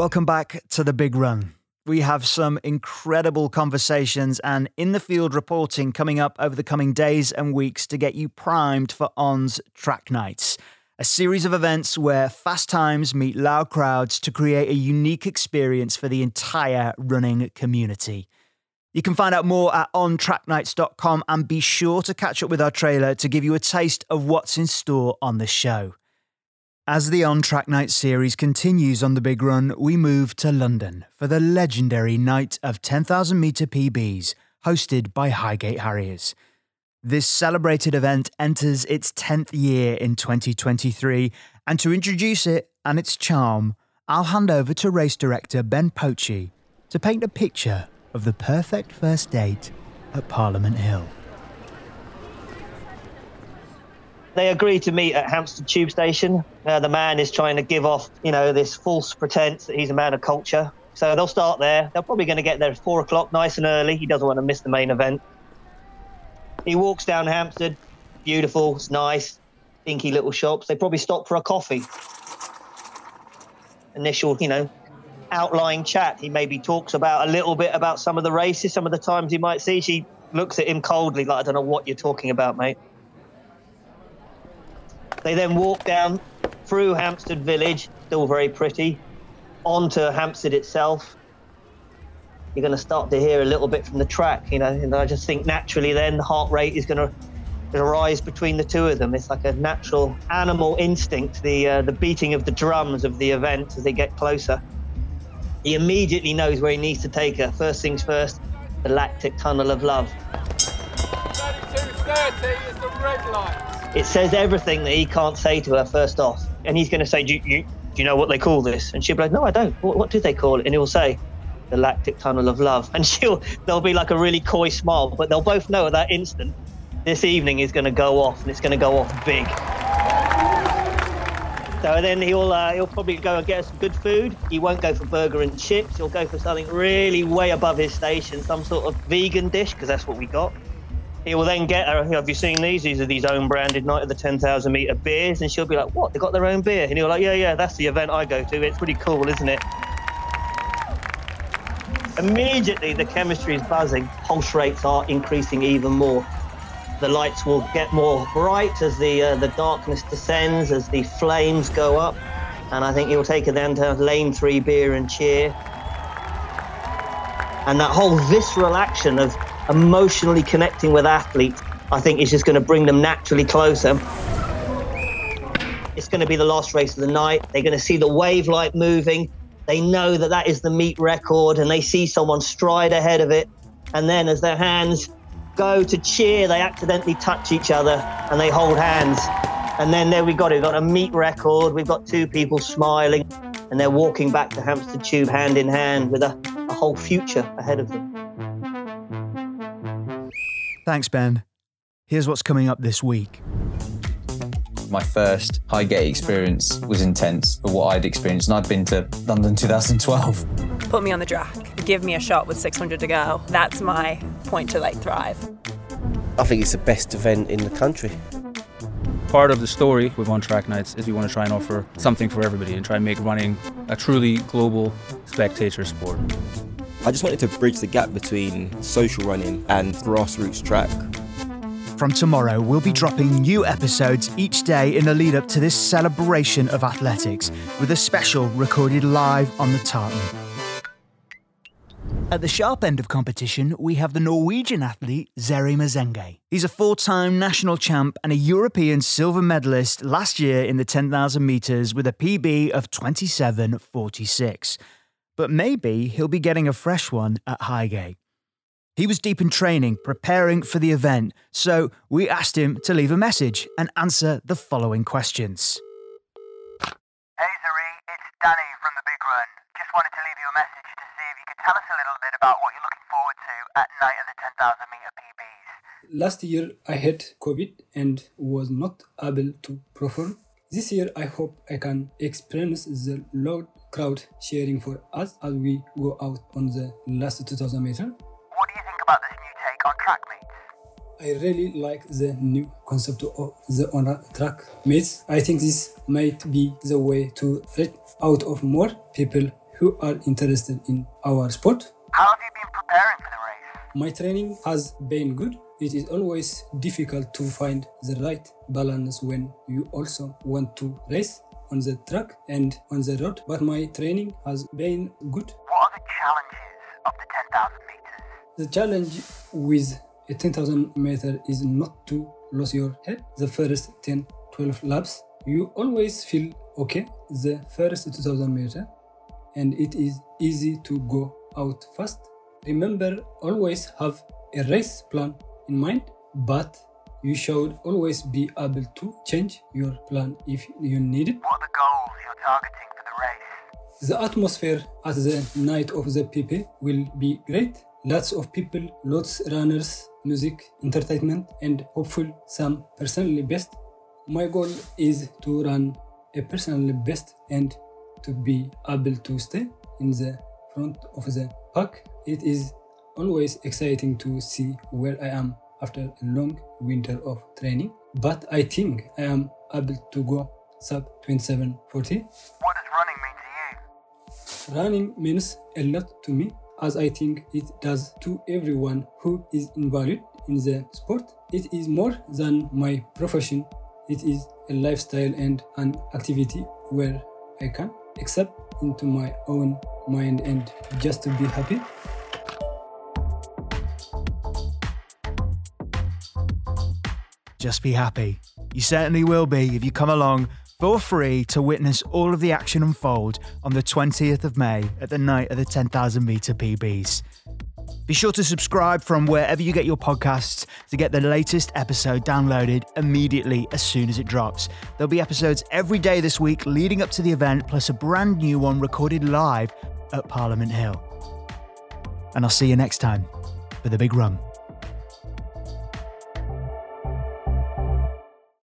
Welcome back to the big run. We have some incredible conversations and in the field reporting coming up over the coming days and weeks to get you primed for ON's Track Nights, a series of events where fast times meet loud crowds to create a unique experience for the entire running community. You can find out more at ontracknights.com and be sure to catch up with our trailer to give you a taste of what's in store on the show. As the On Track Night series continues on the big run, we move to London for the legendary Night of 10,000 metre PBs, hosted by Highgate Harriers. This celebrated event enters its 10th year in 2023, and to introduce it and its charm, I'll hand over to race director Ben Pochee to paint a picture of the perfect first date at Parliament Hill. They agreed to meet at Hampstead Tube Station. Uh, the man is trying to give off, you know, this false pretense that he's a man of culture. So they'll start there. They're probably going to get there at four o'clock, nice and early. He doesn't want to miss the main event. He walks down Hampstead. Beautiful. It's nice. Dinky little shops. They probably stop for a coffee. Initial, you know, outlying chat. He maybe talks about a little bit about some of the races, some of the times he might see. She looks at him coldly, like, I don't know what you're talking about, mate. They then walk down through Hampstead Village, still very pretty, onto Hampstead itself. You're going to start to hear a little bit from the track, you know, and I just think naturally then the heart rate is going to rise between the two of them. It's like a natural animal instinct, the uh, the beating of the drums of the event as they get closer. He immediately knows where he needs to take her. First things first, the lactic tunnel of love. 3230 is the red light. It says everything that he can't say to her first off. And he's going to say, do you, do you know what they call this? And she'll be like, no, I don't. What, what do they call it? And he'll say, the lactic tunnel of love. And she'll, there'll be like a really coy smile, but they'll both know at that instant, this evening is going to go off and it's going to go off big. So then he'll uh, he'll probably go and get us some good food. He won't go for burger and chips. He'll go for something really way above his station, some sort of vegan dish because that's what we got. He will then get her. Have you seen these? These are these own branded night of the 10,000 meter beers, and she'll be like, "What? They got their own beer?" And he'll be like, "Yeah, yeah, that's the event I go to. It's pretty cool, isn't it?" Immediately, the chemistry is buzzing. Pulse rates are increasing even more the lights will get more bright as the uh, the darkness descends, as the flames go up, and I think he'll take her then to lane three beer and cheer. And that whole visceral action of emotionally connecting with athletes, I think is just going to bring them naturally closer. It's going to be the last race of the night. They're going to see the wave light moving. They know that that is the meet record, and they see someone stride ahead of it. And then, as their hands go to cheer, they accidentally touch each other and they hold hands. And then there we got it. We've got a meet record. We've got two people smiling and they're walking back to Hampstead Tube hand in hand with a, a whole future ahead of them. Thanks, Ben. Here's what's coming up this week. My first Highgate experience was intense for what I'd experienced, and I'd been to London 2012. Put me on the track, give me a shot with 600 to go. That's my point to like thrive. I think it's the best event in the country. Part of the story with On Track Nights is we want to try and offer something for everybody and try and make running a truly global spectator sport. I just wanted to bridge the gap between social running and grassroots track. From tomorrow, we'll be dropping new episodes each day in the lead up to this celebration of athletics with a special recorded live on the tartan. At the sharp end of competition, we have the Norwegian athlete Zerei Mezngi. He's a four time national champ and a European silver medalist last year in the 10,000 metres with a PB of 27.46. But maybe he'll be getting a fresh one at Highgate. He was deep in training, preparing for the event, so we asked him to leave a message and answer the following questions. Hey Zerei, it's Danny from the Big Run. Just wanted to leave you a message to see if you could tell us a little bit about what you're looking forward to at night of the 10,000 meter PBs. Last year I had COVID and was not able to perform. This year I hope I can experience the loud crowd cheering for us as we go out on the last 2000 meter. What do you think about this new take on track meets? I really like the new concept of the on track meets. I think this might be the way to reach out of more people who are interested in our sport. How have you been preparing for the race? My training has been good. It is always difficult to find the right balance when you also want to race on the track and on the road, but my training has been good. What are the challenges of the 10,000 meters? The challenge with a 10,000 meter is not to lose your head the first 10 12 laps. You always feel okay the first 2000 meter and it is easy to go out fast. Remember, always have a race plan in mind, but you should always be able to change your plan if you need it. What are the goals targeting for the race? The atmosphere at the night of the PP will be great. Lots of people, lots runners, music, entertainment, and hopefully some personally best. My goal is to run a personally best and to be able to stay in the front of the pack. It is always exciting to see where I am after a long winter of training, but I think I am able to go sub 2740. What does running mean to you? Running means a lot to me as I think it does to everyone who is involved in the sport. It is more than my profession, it is a lifestyle and an activity where I can accept into my own mind and just to be happy. Just be happy. You certainly will be if you come along for free to witness all of the action unfold on the 20th of May at the night of the 10,000 meter PBs. Be sure to subscribe from wherever you get your podcasts to get the latest episode downloaded immediately as soon as it drops. There'll be episodes every day this week leading up to the event, plus a brand new one recorded live at Parliament Hill. And I'll see you next time for the big run.